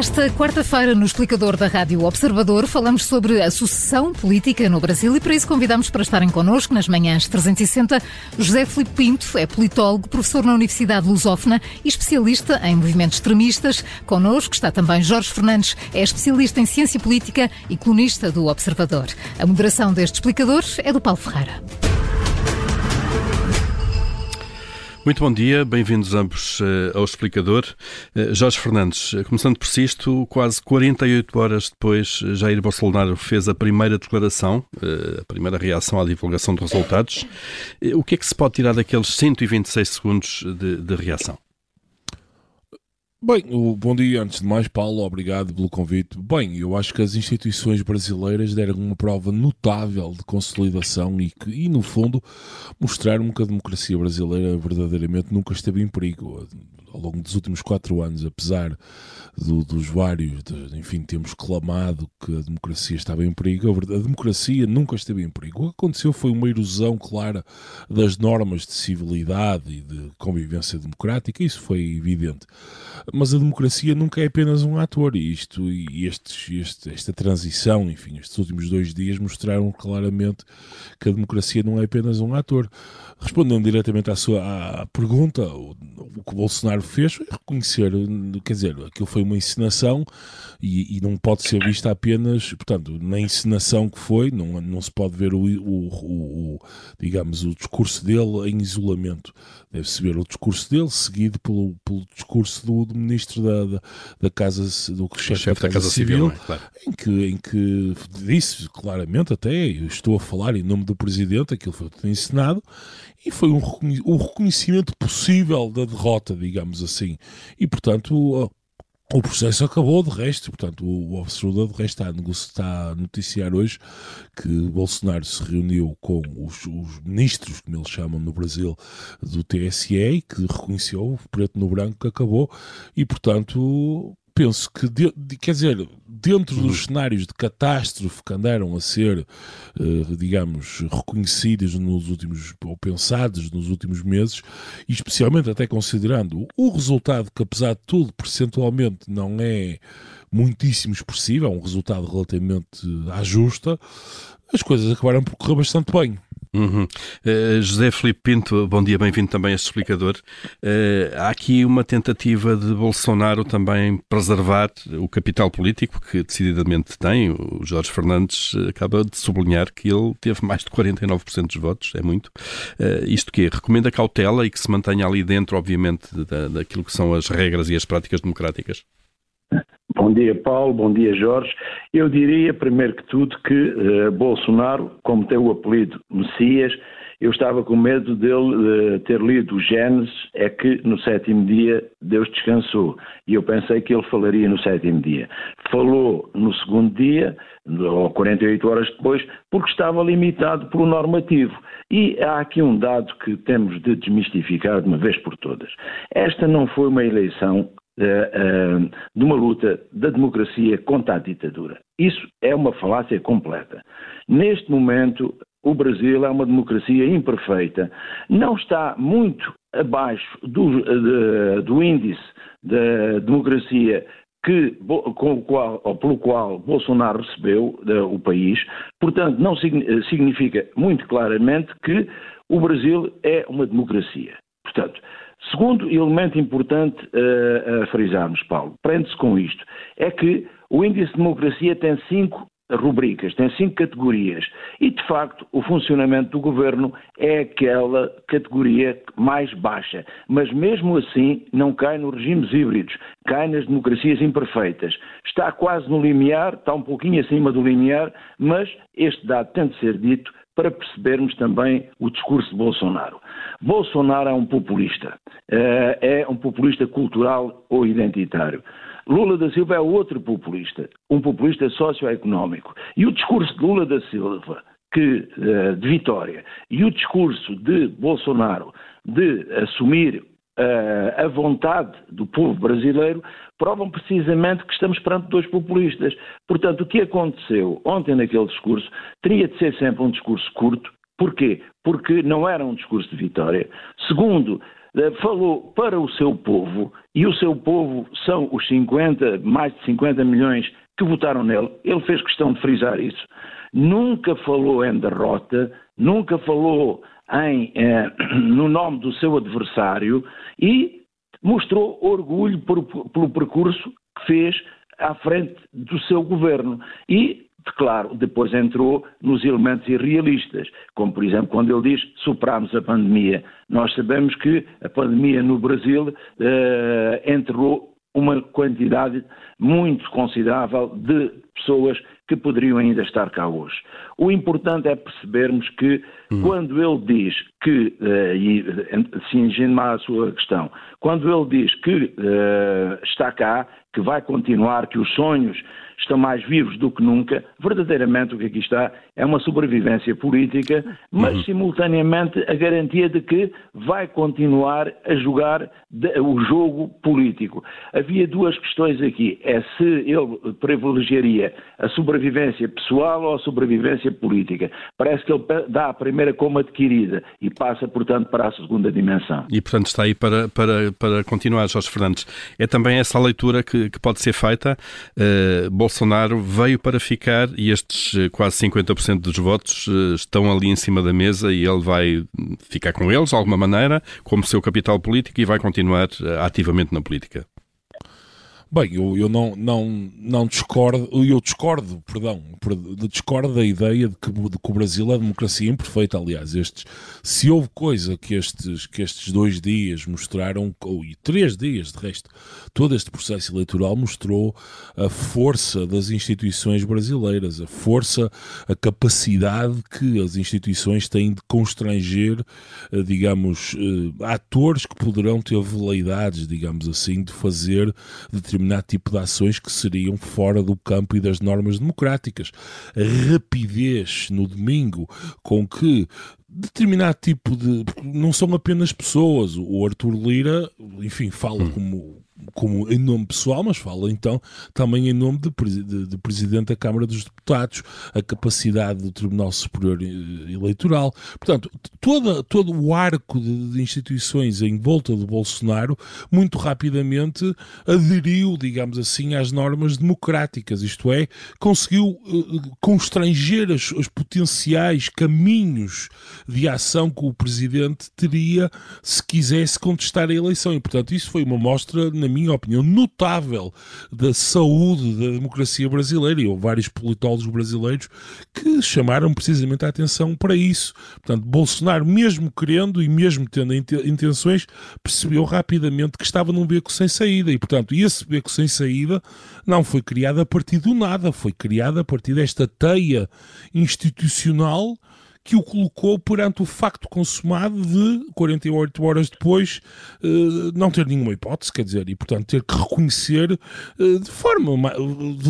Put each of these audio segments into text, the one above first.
Esta quarta-feira, no explicador da Rádio Observador, falamos sobre a sucessão política no Brasil e para isso convidamos para estarem connosco nas manhãs 360 José Filipe Pinto, é politólogo, professor na Universidade Lusófona e especialista em movimentos extremistas. Connosco está também Jorge Fernandes, é especialista em ciência política e colunista do Observador. A moderação deste explicador é do Paulo Ferreira. Muito bom dia, bem-vindos ambos uh, ao Explicador. Uh, Jorge Fernandes, uh, começando por si, isto, quase 48 horas depois, Jair Bolsonaro fez a primeira declaração, a primeira reação à divulgação de resultados. o que é que se pode tirar daqueles 126 segundos de, de reação? Bem, bom dia antes de mais, Paulo, obrigado pelo convite. Bem, eu acho que as instituições brasileiras deram uma prova notável de consolidação e que, e no fundo, mostraram que a democracia brasileira verdadeiramente nunca esteve em perigo ao longo dos últimos quatro anos, apesar do, dos vários, de, enfim, temos clamado que a democracia estava em perigo, a democracia nunca esteve em perigo. O que aconteceu foi uma erosão clara das normas de civilidade e de convivência democrática, isso foi evidente. Mas a democracia nunca é apenas um ator, e isto, e estes, este, esta transição, enfim, estes últimos dois dias mostraram claramente que a democracia não é apenas um ator. Respondendo diretamente à sua à pergunta, o, o que o Bolsonaro fez foi reconhecer, quer dizer, aquilo foi uma encenação e, e, não pode ser vista apenas, portanto, na encenação que foi, não, não se pode ver o, o, o, digamos, o discurso dele em isolamento. Deve-se ver o discurso dele seguido pelo, pelo discurso do, do ministro da, da, da, Casa, do chefe, chefe da, Casa, Casa Civil, Civil é? claro. em, que, em que disse claramente até, estou a falar em nome do Presidente, aquilo foi encenado, e foi um, um reconhecimento possível da derrota, digamos assim. E, portanto, o, processo acabou, de resto, portanto, o, observador de resto está, a noticiar hoje que Bolsonaro se reuniu com os, os, ministros, como eles chamam no Brasil, do TSE, que reconheceu preto no branco que acabou, e portanto penso que, de, de, quer dizer, dentro dos uhum. cenários de catástrofe que andaram a ser, uh, digamos, reconhecidos nos últimos, ou pensados nos últimos meses, e especialmente até considerando o resultado que, apesar de tudo, percentualmente não é muitíssimo expressivo, é um resultado relativamente à justa, as coisas acabaram por correr bastante bem. Uhum. Uh, José Felipe Pinto, bom dia, bem-vindo também a este explicador. Uh, há aqui uma tentativa de Bolsonaro também preservar o capital político que decididamente tem. O Jorge Fernandes acaba de sublinhar que ele teve mais de 49% dos votos, é muito. Uh, isto que recomenda cautela e que se mantenha ali dentro, obviamente, da, daquilo que são as regras e as práticas democráticas? Bom dia, Paulo. Bom dia, Jorge. Eu diria, primeiro que tudo, que uh, Bolsonaro, como tem o apelido Messias, eu estava com medo dele uh, ter lido o Gênesis, é que no sétimo dia Deus descansou. E eu pensei que ele falaria no sétimo dia. Falou no segundo dia, ou 48 horas depois, porque estava limitado pelo normativo. E há aqui um dado que temos de desmistificar de uma vez por todas. Esta não foi uma eleição eh, eh, de uma luta da democracia contra a ditadura. Isso é uma falácia completa. Neste momento, o Brasil é uma democracia imperfeita, não está muito abaixo do, de, do índice da democracia que, com o qual, ou pelo qual Bolsonaro recebeu de, o país, portanto, não significa muito claramente que o Brasil é uma democracia. Portanto, Segundo elemento importante uh, a frisarmos, Paulo, prende-se com isto, é que o índice de democracia tem cinco rubricas, tem cinco categorias e, de facto, o funcionamento do governo é aquela categoria mais baixa. Mas, mesmo assim, não cai nos regimes híbridos, cai nas democracias imperfeitas. Está quase no limiar, está um pouquinho acima do limiar, mas este dado tem de ser dito para percebermos também o discurso de Bolsonaro. Bolsonaro é um populista, eh, é um populista cultural ou identitário. Lula da Silva é outro populista, um populista socioeconómico. E o discurso de Lula da Silva, que, eh, de vitória, e o discurso de Bolsonaro de assumir a vontade do povo brasileiro provam precisamente que estamos perante dois populistas. Portanto, o que aconteceu ontem naquele discurso teria de ser sempre um discurso curto. Porquê? Porque não era um discurso de vitória. Segundo, eh, falou para o seu povo, e o seu povo são os 50, mais de 50 milhões que votaram nele. Ele fez questão de frisar isso. Nunca falou em derrota, nunca falou em, eh, no nome do seu adversário e mostrou orgulho por, pelo percurso que fez à frente do seu governo. E claro, depois entrou nos elementos irrealistas, como por exemplo quando ele diz superámos a pandemia. Nós sabemos que a pandemia no Brasil uh, enterrou uma quantidade muito considerável de pessoas que poderiam ainda estar cá hoje. O importante é percebermos que hum. quando ele diz que, uh, e cingindo a sua questão, quando ele diz que uh, está cá, que vai continuar, que os sonhos estão mais vivos do que nunca. Verdadeiramente o que aqui está é uma sobrevivência política, mas uhum. simultaneamente a garantia de que vai continuar a jogar o jogo político. Havia duas questões aqui. É se ele privilegiaria a sobrevivência pessoal ou a sobrevivência política. Parece que ele dá a primeira como adquirida e passa, portanto, para a segunda dimensão. E, portanto, está aí para, para, para continuar, Jorge Fernandes. É também essa leitura que, que pode ser feita. Uh, Bolsonaro veio para ficar e estes eh, quase 50% dos votos uh, estão ali em cima da mesa e ele vai ficar com eles, de alguma maneira, como seu capital político e vai continuar ativamente na política. Bem, eu, eu não, não, não discordo, eu discordo, perdão, discordo da ideia de que, de que o Brasil é democracia imperfeita, aliás, estes, se houve coisa que estes, que estes dois dias mostraram, ou e três dias de resto, todo este processo eleitoral mostrou a força das instituições brasileiras, a força, a capacidade que as instituições têm de constranger, eh, digamos, eh, atores que poderão ter veleidades, digamos assim, de fazer determinadas determinado tipo de ações que seriam fora do campo e das normas democráticas. A rapidez no domingo com que determinado tipo de. Não são apenas pessoas. O Arthur Lira, enfim, fala hum. como como em nome pessoal, mas fala então também em nome de, de, de, Presidente da Câmara dos Deputados, a capacidade do Tribunal Superior Eleitoral. Portanto, toda, todo o arco de, de instituições em volta do Bolsonaro muito rapidamente aderiu, digamos assim, às normas democráticas, isto é, conseguiu uh, constranger os, os potenciais caminhos de ação que o Presidente teria se quisesse contestar a eleição. E, portanto, isso foi uma mostra, na minha opinião, notável da saúde da democracia brasileira. E houve vários politólogos brasileiros que chamaram precisamente a atenção para isso. Portanto, Bolsonaro, mesmo querendo e mesmo tendo intenções, percebeu rapidamente que estava num beco sem saída. E, portanto, esse beco sem saída não foi criado a partir do nada, foi criado a partir desta teia institucional que o colocou perante o facto consumado de 48 horas depois eh, não ter nenhuma hipótese, quer dizer, e portanto ter que reconhecer eh, de forma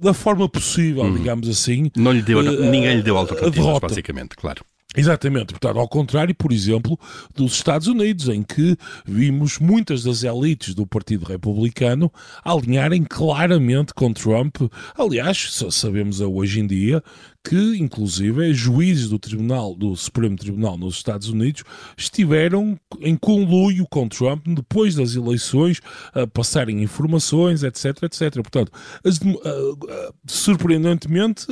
da forma possível, uhum. digamos assim. Não lhe deu, uh, ninguém lhe deu alternativas, basicamente, claro. Exatamente, portanto, ao contrário, por exemplo, dos Estados Unidos, em que vimos muitas das elites do Partido Republicano alinharem claramente com Trump. Aliás, sabemos hoje em dia que, inclusive, juízes do Tribunal, do Supremo Tribunal nos Estados Unidos estiveram em conluio com Trump depois das eleições a passarem informações, etc, etc. Portanto, as, surpreendentemente,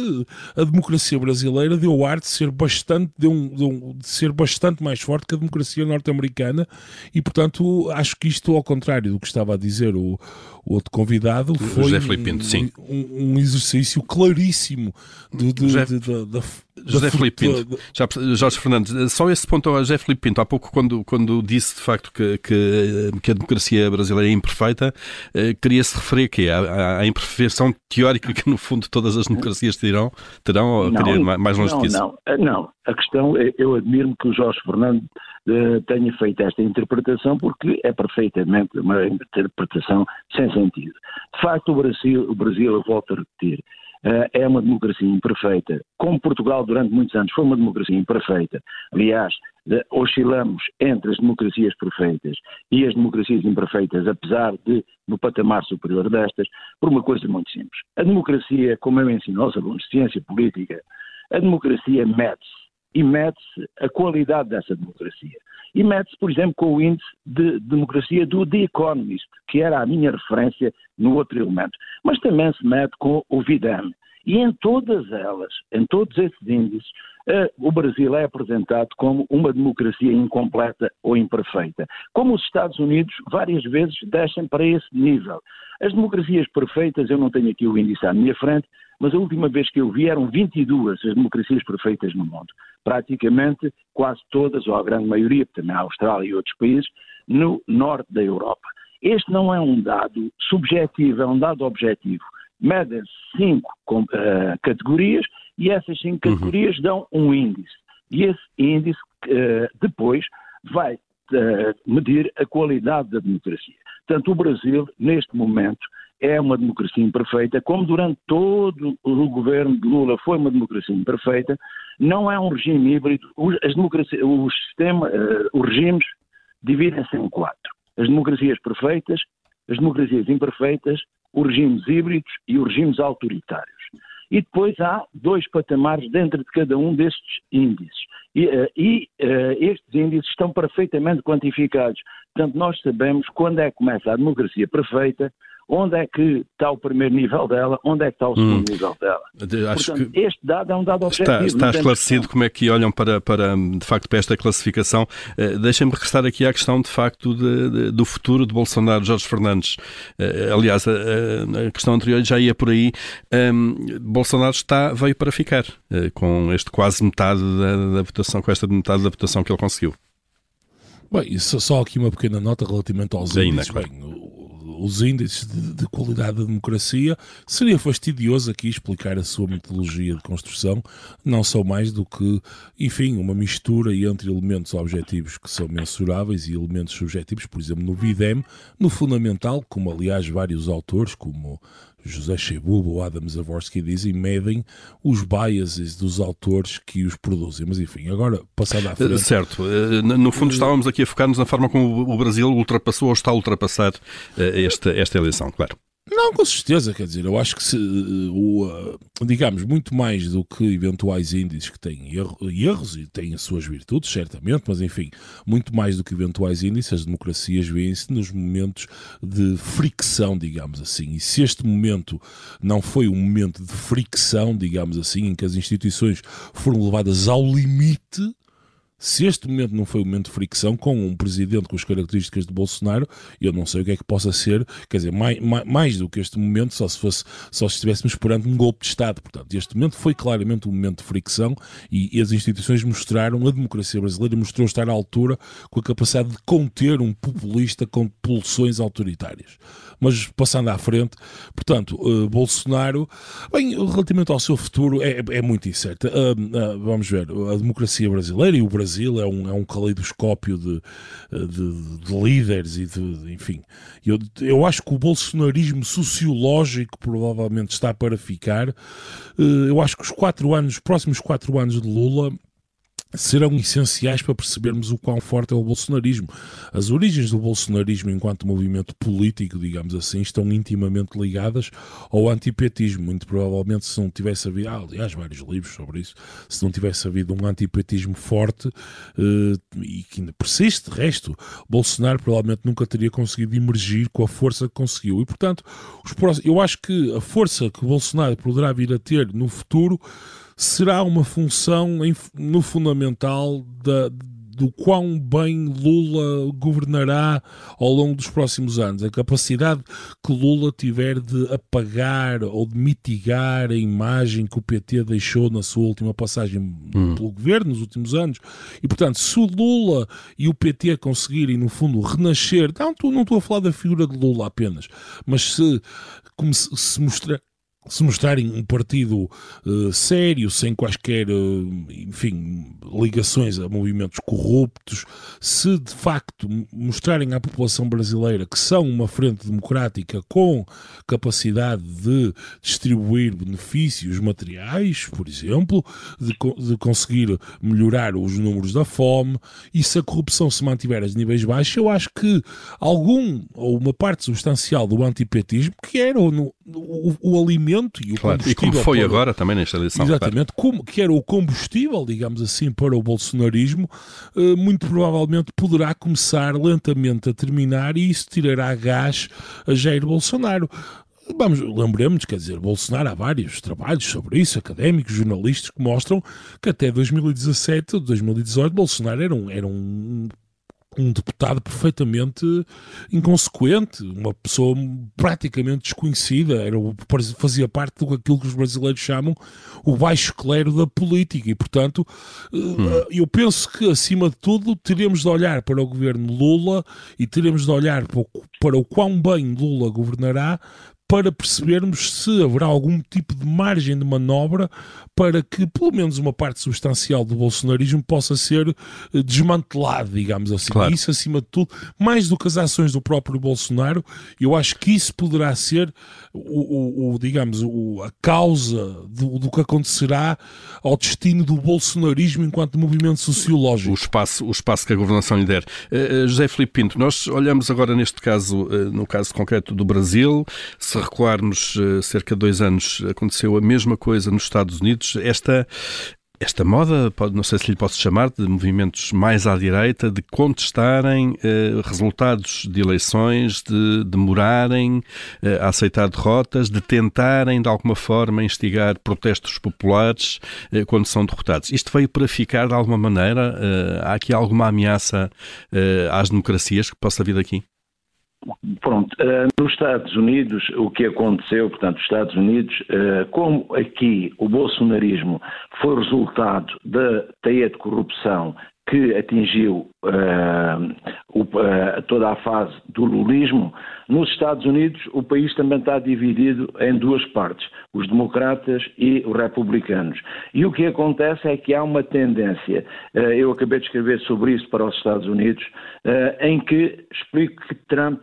a democracia brasileira deu ar de ser bastante, de, um, de, um, de ser bastante mais forte que a democracia norte-americana e, portanto, acho que isto, ao contrário do que estava a dizer o, o outro convidado, foi um, um, um, exercício claríssimo de, de José, de, de, de, José Filipe Pinto. Já, Jorge Fernandes, só esse ponto ao José Filipe Pinto. Há pouco, quando, quando disse de facto que, que, que a democracia brasileira é imperfeita, eh, queria-se referir aqui à, à, imperfeição teórica que, no fundo, todas as democracias terão, terão ou não, queria mais longe não, que isso? Não, eh, não. A questão, é, eu admiro-me que o Jorge Fernandes uh, tenha feito esta interpretação porque é perfeitamente uma interpretação sem sentido. De facto, o Brasil, o Brasil eu volto a repetir, eh, é uma democracia imperfeita. Como Portugal durante muitos anos foi uma democracia imperfeita, aliás, oscilamos entre as democracias perfeitas e as democracias imperfeitas, apesar de no patamar superior destas, por uma coisa muito simples. A democracia, como eu ensino aos alunos de ciência política, a democracia mede-se e mede-se a qualidade dessa democracia. E mede-se, por exemplo, com o índice de democracia do The Economist, que era a minha referência no outro elemento. Mas também se mede com o VIDAM. E em todas elas, em todos esses índices, uh, o Brasil é apresentado como uma democracia incompleta ou imperfeita. Como os Estados Unidos várias vezes descem para esse nível. As democracias perfeitas, eu não tenho aqui o índice à minha frente, mas a última vez que eu vi eram 22 as democracias perfeitas no mundo. Praticamente quase todas, ou a grande maioria, também a Austrália e outros países, no norte da Europa. Este não é um dado subjetivo, é um dado objetivo. Medem-se cinco uh, categorias e essas cinco uhum. categorias dão um índice. E esse índice uh, depois vai uh, medir a qualidade da democracia. Portanto, o Brasil, neste momento, é uma democracia imperfeita, como durante todo o governo de Lula foi uma democracia imperfeita, não é um regime híbrido. As democracias, o sistema, uh, os regimes dividem-se em quatro: as democracias perfeitas, as democracias imperfeitas, os regimes híbridos e os regimes autoritários. E depois há dois patamares dentro de cada um destes índices. E, uh, e uh, estes índices estão perfeitamente quantificados. Portanto, nós sabemos quando é que começa a democracia perfeita, onde é que está o primeiro nível dela, onde é que está o segundo hum. nível dela. Acho Portanto, que este dado é um dado objetivo. Está, está esclarecido como é que olham para, para, de facto, para esta classificação. Uh, Deixem-me regressar aqui à questão, de facto, de, de, do futuro de Bolsonaro, Jorge Fernandes. Uh, aliás, a, a, questão anterior já ia por aí. Um, Bolsonaro está, veio para ficar, uh, com este quase metade da, da votação, com esta metade da votação que ele conseguiu. Bem, só aqui uma pequena nota relativamente aos índices. Bem, os índices de, de, qualidade da democracia, seria fastidioso aqui explicar a sua metodologia de construção, não são mais do que, enfim, uma mistura entre elementos objetivos que são mensuráveis e elementos subjetivos, por exemplo, no BIDEM, no fundamental, como aliás vários autores, como José Chebubo ou Adam Zavorsky dizem, medem os biases dos autores que os produzem. Mas enfim, agora passando à frente. Certo. Eh, no fundo estávamos aqui a focar-nos na forma como o Brasil ultrapassou ou está a ultrapassar eh, esta, esta eleição, claro. Não, com certeza, quer dizer, eu acho que se, o, uh, digamos, muito mais do que eventuais índices que têm erro, erros e têm as suas virtudes, certamente, mas enfim, muito mais do que eventuais índices, as democracias vêem-se nos momentos de fricção, digamos assim. E se este momento não foi um momento de fricção, digamos assim, em que as instituições foram levadas ao limite, se este momento não foi um momento de fricção com um presidente com as características de Bolsonaro, eu não sei o que é que possa ser, quer dizer, mais, mais, mais do que este momento, só se fosse, só se estivéssemos perante um golpe de Estado. Portanto, este momento foi claramente um momento de fricção e, e as instituições mostraram, a democracia brasileira mostrou estar à altura com a capacidade de conter um populista com pulsões autoritárias. Mas passando à frente, portanto, uh, Bolsonaro, bem, relativamente ao seu futuro, é, é muito incerto. Uh, uh, vamos ver, a democracia brasileira e o Brasil é um, é um caleidoscópio de, de, de líderes e de, enfim. Eu, eu acho que o bolsonarismo sociológico provavelmente está para ficar. eu acho que os quatro anos, os próximos quatro anos de Lula serão essenciais para percebermos o quão forte é o bolsonarismo. As origens do bolsonarismo enquanto movimento político, digamos assim, estão intimamente ligadas ao antipetismo. Muito provavelmente, se não tivesse havido, ah, aliás, vários livros sobre isso, se não tivesse havido um antipetismo forte eh, e que ainda persiste, de resto, Bolsonaro provavelmente nunca teria conseguido emergir com a força que conseguiu. E, portanto, eu acho que a força que Bolsonaro poderá vir a ter no futuro será uma função em, no fundamental da, do quão bem Lula governará ao longo dos próximos anos. A capacidade que Lula tiver de apagar ou de mitigar a imagem que o PT deixou na sua última passagem hum. pelo governo nos últimos anos. E, portanto, se o Lula e o PT conseguirem, no fundo, renascer, não, não estou a falar da figura de Lula apenas, mas se, como se, se mostrar se mostrarem um partido uh, sério, sem quaisquer, uh, enfim, ligações a movimentos corruptos, se de facto mostrarem à população brasileira que são uma frente democrática com capacidade de distribuir benefícios materiais, por exemplo, de, de conseguir melhorar os números da fome, e se a corrupção se mantiver a níveis baixos, eu acho que algum ou uma parte substancial do antipetismo, que era ou no, o, o alimento e o claro, combustível. E como foi para... agora também nesta eleição. Exatamente, claro. como, que era o combustível, digamos assim, para o bolsonarismo, uh, muito provavelmente poderá começar lentamente a terminar e isso tirará gás a Jair Bolsonaro. Vamos, lembremos, quer dizer, Bolsonaro há vários trabalhos sobre isso, académicos, jornalistas, que mostram que até 2017, 2018, Bolsonaro era um, era um um deputado perfeitamente inconsequente, uma pessoa praticamente desconhecida, era, fazia parte daquilo que os brasileiros chamam o baixo clero da política e, portanto, hum. eu penso que, acima de tudo, teremos de olhar para o governo Lula e teremos de olhar para o, para o quão bem Lula governará para percebermos se haverá algum tipo de margem de manobra para que pelo menos uma parte substancial do bolsonarismo possa ser eh, desmantelado, digamos assim. Claro. Isso, acima de tudo, mais do que as ações do próprio Bolsonaro, eu acho que isso poderá ser o, o, o digamos, o, a causa do, do, que acontecerá ao destino do bolsonarismo enquanto movimento sociológico. O espaço, o espaço que a governação lhe der. Uh, José Filipe Pinto, nós olhamos agora neste caso, uh, no caso concreto do Brasil, se recuarmos uh, cerca de dois anos, aconteceu a mesma coisa nos Estados Unidos. Esta, esta moda, não sei se lhe posso chamar, de movimentos mais à direita, de contestarem eh, resultados de eleições, de demorarem eh, a aceitar derrotas, de tentarem de alguma forma instigar protestos populares eh, quando são derrotados. Isto veio para ficar de alguma maneira? Eh, há aqui alguma ameaça eh, às democracias que possa vir daqui? Pronto, uh, nos Estados Unidos o que aconteceu, portanto, os Estados Unidos, uh, como aqui o bolsonarismo foi resultado da teia de corrupção que atingiu uh, o, toda a fase do lulismo, nos Estados Unidos o país também está dividido em duas partes, os democratas e os republicanos. E o que acontece é que há uma tendência, eu acabei de escrever sobre isso para os Estados Unidos, em que explico que Trump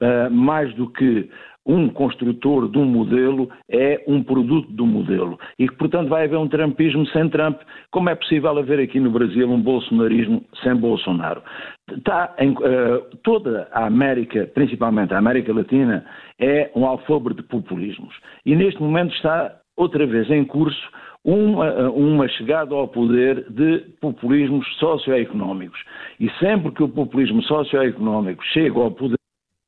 uh, mais do que um construtor de um modelo, é um produto do modelo. E que, portanto, vai haver um trumpismo sem Trump. Como é possível haver aqui no Brasil um bolsonarismo sem Bolsonaro? Está em, uh, toda a América, principalmente a América Latina, é um alfobre de populismos. E neste momento está outra vez em curso uma, uma, chegada ao poder de populismos socioeconómicos. E sempre que o populismo socioeconómico chega ao poder,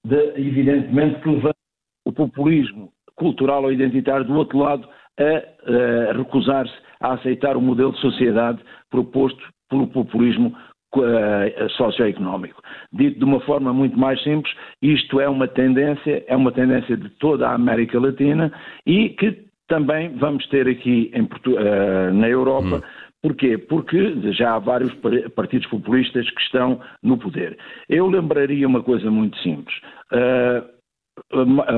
de, evidentemente, que levanta o populismo cultural ou identitário do outro lado a, a recusar-se a aceitar o modelo de sociedade proposto pelo populismo uh, socioeconómico. Dito de uma forma muito mais simples, isto é uma tendência, é uma tendência de toda a América Latina e que também vamos ter aqui em, uh, na Europa. Hum Porquê? Porque já há vários partidos populistas que estão no poder. Eu lembraria uma coisa muito simples. Uh,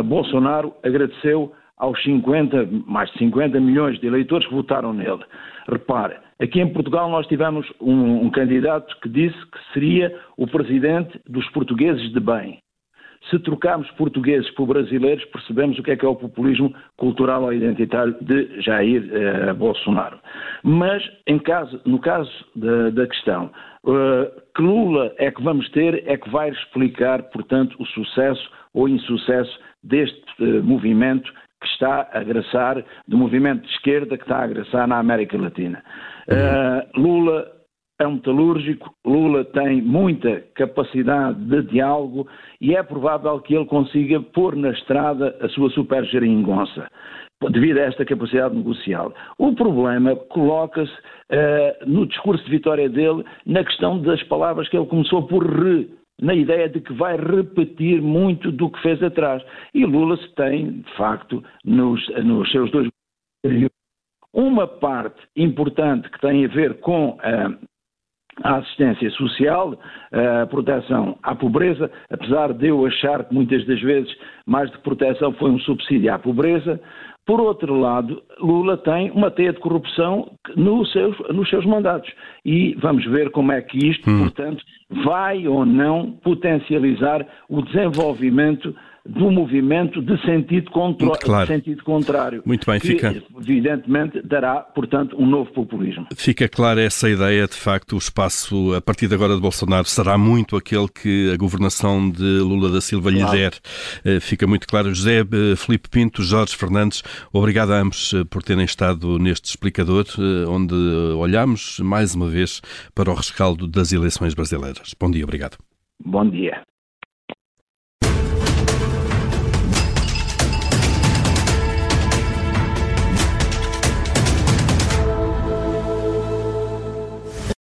Bolsonaro agradeceu aos 50, mais de 50 milhões de eleitores que votaram nele. Repare, aqui em Portugal nós tivemos um, um candidato que disse que seria o presidente dos portugueses de bem. Se trocarmos portugueses por brasileiros, percebemos o que é que é o populismo cultural ou identitário de Jair eh, Bolsonaro. Mas, caso, no caso da, da questão, uh, que Lula é que vamos ter, é que vai explicar, portanto, o sucesso ou insucesso deste uh, movimento que está a agressar, do movimento de esquerda que está a agressar na América Latina. Uh, Lula é um metalúrgico, Lula tem muita capacidade de diálogo e é provável que ele consiga pôr na estrada a sua super geringonça, devido a esta capacidade negocial. O problema coloca-se uh, no discurso de vitória dele na questão das palavras que ele começou por re, na ideia de que vai repetir muito do que fez atrás. E Lula se tem, de facto, nos, nos seus dois uma parte importante que tem a ver com uh, a assistência social, a proteção à pobreza, apesar de eu achar que muitas das vezes mais de proteção foi um subsídio à pobreza. Por outro lado, Lula tem uma teia de corrupção nos seus, nos seus mandatos. E vamos ver como é que isto, hum. portanto, vai ou não potencializar o desenvolvimento do movimento de sentido, contro... claro. de sentido contrário. Muito bem, que, fica. Evidentemente dará, portanto, um novo populismo. Fica clara essa ideia, de facto, o espaço a partir de agora de Bolsonaro será muito aquele que a governação de Lula da Silva lhe Claro. der. Eh, Fica muito claro. José eh, Filipe Pinto, Jorge Fernandes, obrigado a ambos eh, por terem estado neste explicador, onde olhamos mais uma vez para o rescaldo das eleições brasileiras. Bom dia, obrigado. Bom dia.